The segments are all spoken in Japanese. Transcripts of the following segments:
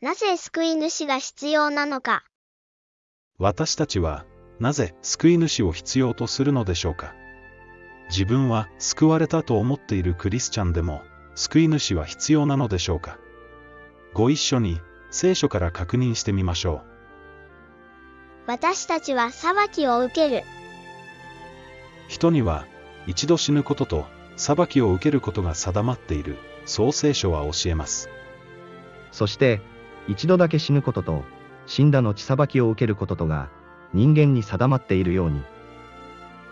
なぜ救い主が必要なのか。私たちは、なぜ救い主を必要とするのでしょうか自分は救われたと思っているクリスチャンでも、救い主は必要なのでしょうかご一緒に聖書から確認してみましょう。私たちは裁きを受ける。人には一度死ぬことと裁きを受けることが定まっている、そう聖書は教えます。そして、一度だけ死ぬことと、死んだ後裁きを受けることとが、人間に定まっているように、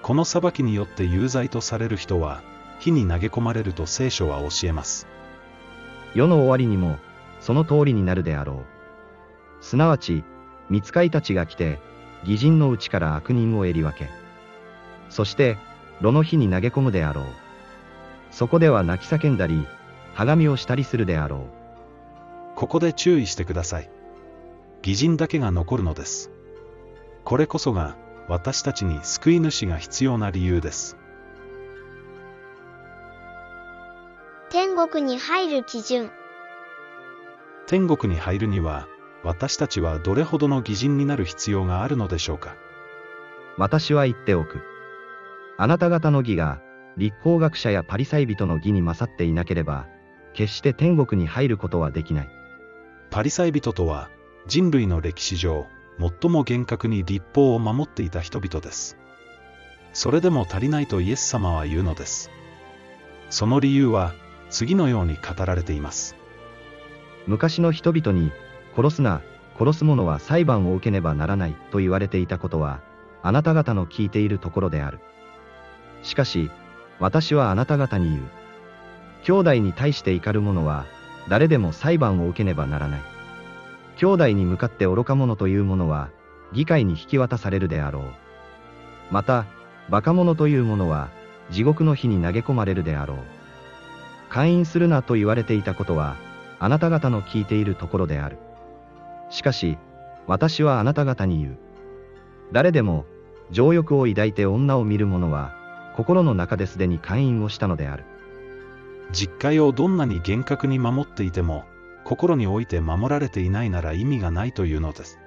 この裁きによって有罪とされる人は、火に投げ込まれると聖書は教えます。世の終わりにも、その通りになるであろう。すなわち、見つかいたちが来て、義人のうちから悪人をえり分け、そして、炉の火に投げ込むであろう。そこでは泣き叫んだり、はがみをしたりするであろう。ここで注意してください。義人だけが残るのです。これこそが、私たちに救い主が必要な理由です。天国に入る基準。天国に入るには、私たちはどれほどの義人になる必要があるのでしょうか。私は言っておく。あなた方の義が、立法学者やパリサイ人の義に勝っていなければ、決して天国に入ることはできない。パリサイ人とは、人類の歴史上、最も厳格に立法を守っていた人々です。それでも足りないとイエス様は言うのです。その理由は、次のように語られています。昔の人々に、殺すな、殺す者は裁判を受けねばならないと言われていたことは、あなた方の聞いているところである。しかし、私はあなた方に言う。兄弟に対して怒る者は、誰でも裁判を受けねばならない。兄弟に向かって愚か者という者は、議会に引き渡されるであろう。また、馬鹿者という者は、地獄の火に投げ込まれるであろう。会員するなと言われていたことは、あなた方の聞いているところである。しかし、私はあなた方に言う。誰でも、情欲を抱いて女を見る者は、心の中ですでに会員をしたのである。実戒をどんなに厳格に守っていても、心において守られていないなら意味がないというのです。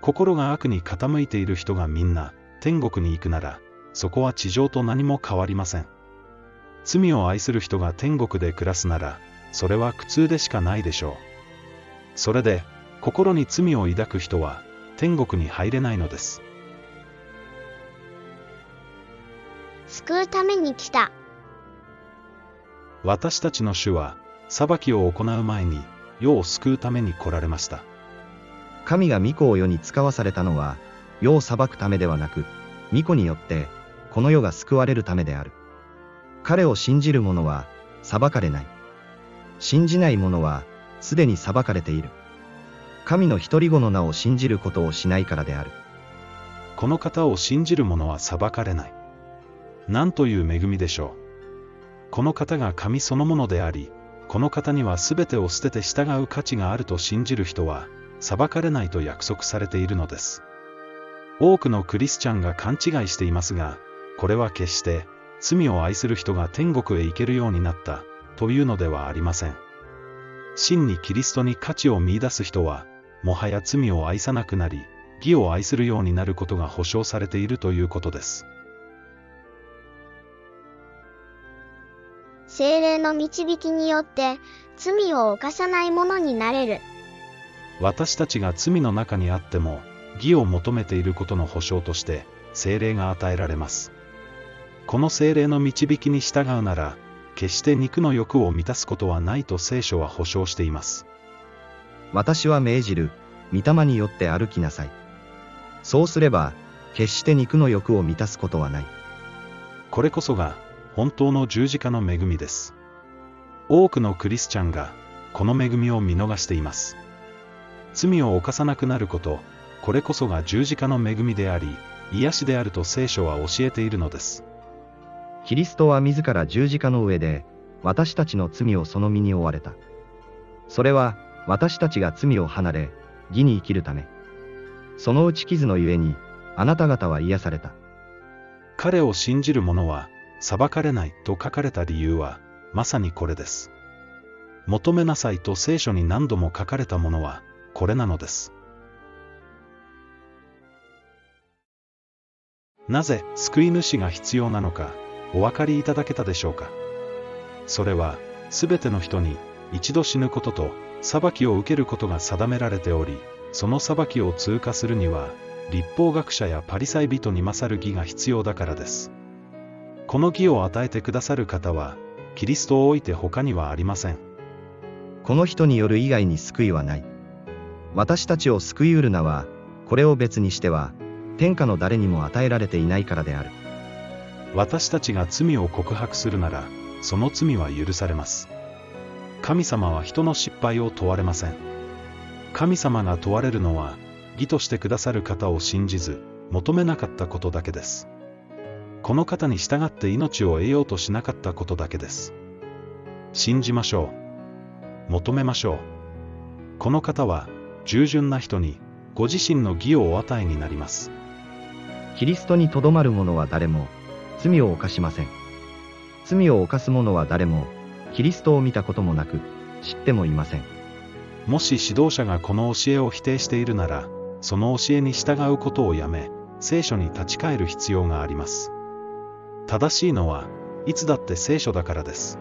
心が悪に傾いている人がみんな天国に行くなら、そこは地上と何も変わりません。罪を愛する人が天国で暮らすなら、それは苦痛でしかないでしょう。それで、心に罪を抱く人は、天国に入れないのです。救うために来た。私たちの主は、裁きを行う前に、世を救うために来られました。神が御子を世に使わされたのは、世を裁くためではなく、御子によって、この世が救われるためである。彼を信じる者は、裁かれない。信じない者は、すでに裁かれている。神の一人子の名を信じることをしないからである。この方を信じる者は裁かれない。なんという恵みでしょう。この方が神そのものであり、この方には全てを捨てて従う価値があると信じる人は、裁かれないと約束されているのです。多くのクリスチャンが勘違いしていますが、これは決して、罪を愛する人が天国へ行けるようになった、というのではありません。真にキリストに価値を見出す人は、もはや罪を愛さなくなり、義を愛するようになることが保証されているということです。精霊の導きによって、罪を犯さないものになれる。私たちが罪の中にあっても、義を求めていることの保証として、精霊が与えられます。この精霊の導きに従うなら、決して肉の欲を満たすことはないと聖書は保証しています。私は命じる、御霊によって歩きなさい。そうすれば、決して肉の欲を満たすことはない。これこそが、本当の十字架の恵みです。多くのクリスチャンが、この恵みを見逃しています。罪を犯さなくなること、これこそが十字架の恵みであり、癒しであると聖書は教えているのです。キリストは自ら十字架の上で、私たちの罪をその身に負われた。それは、私たちが罪を離れ、義に生きるため。その打ち傷のゆえに、あなた方は癒された。彼を信じる者は、裁かれないと書かれた理由は、まさにこれです。求めなさいと聖書に何度も書かれたものは、これなのです。なぜ救い主が必要なのか、お分かりいただけたでしょうか。それは、すべての人に、一度死ぬことと、裁きを受けることが定められており、その裁きを通過するには、立法学者やパリサイ人に勝る義が必要だからです。この義を与えてくださる方は、キリストを置いて他にはありません。この人による以外に救いはない。私たちを救いうる名は、これを別にしては、天下の誰にも与えられていないからである。私たちが罪を告白するなら、その罪は許されます。神様は人の失敗を問われません。神様が問われるのは、義としてくださる方を信じず、求めなかったことだけです。この方に従って命を得ようとしなかったことだけです。信じましょう。求めましょう。この方は、従順な人に、ご自身の義をお与えになります。キリストにとどまる者は誰も、罪を犯しません。罪を犯す者は誰も、キリストを見たこともなく、知ってもいません。もし指導者がこの教えを否定しているなら、その教えに従うことをやめ、聖書に立ち返る必要があります。正しいのは、いつだって聖書だからです。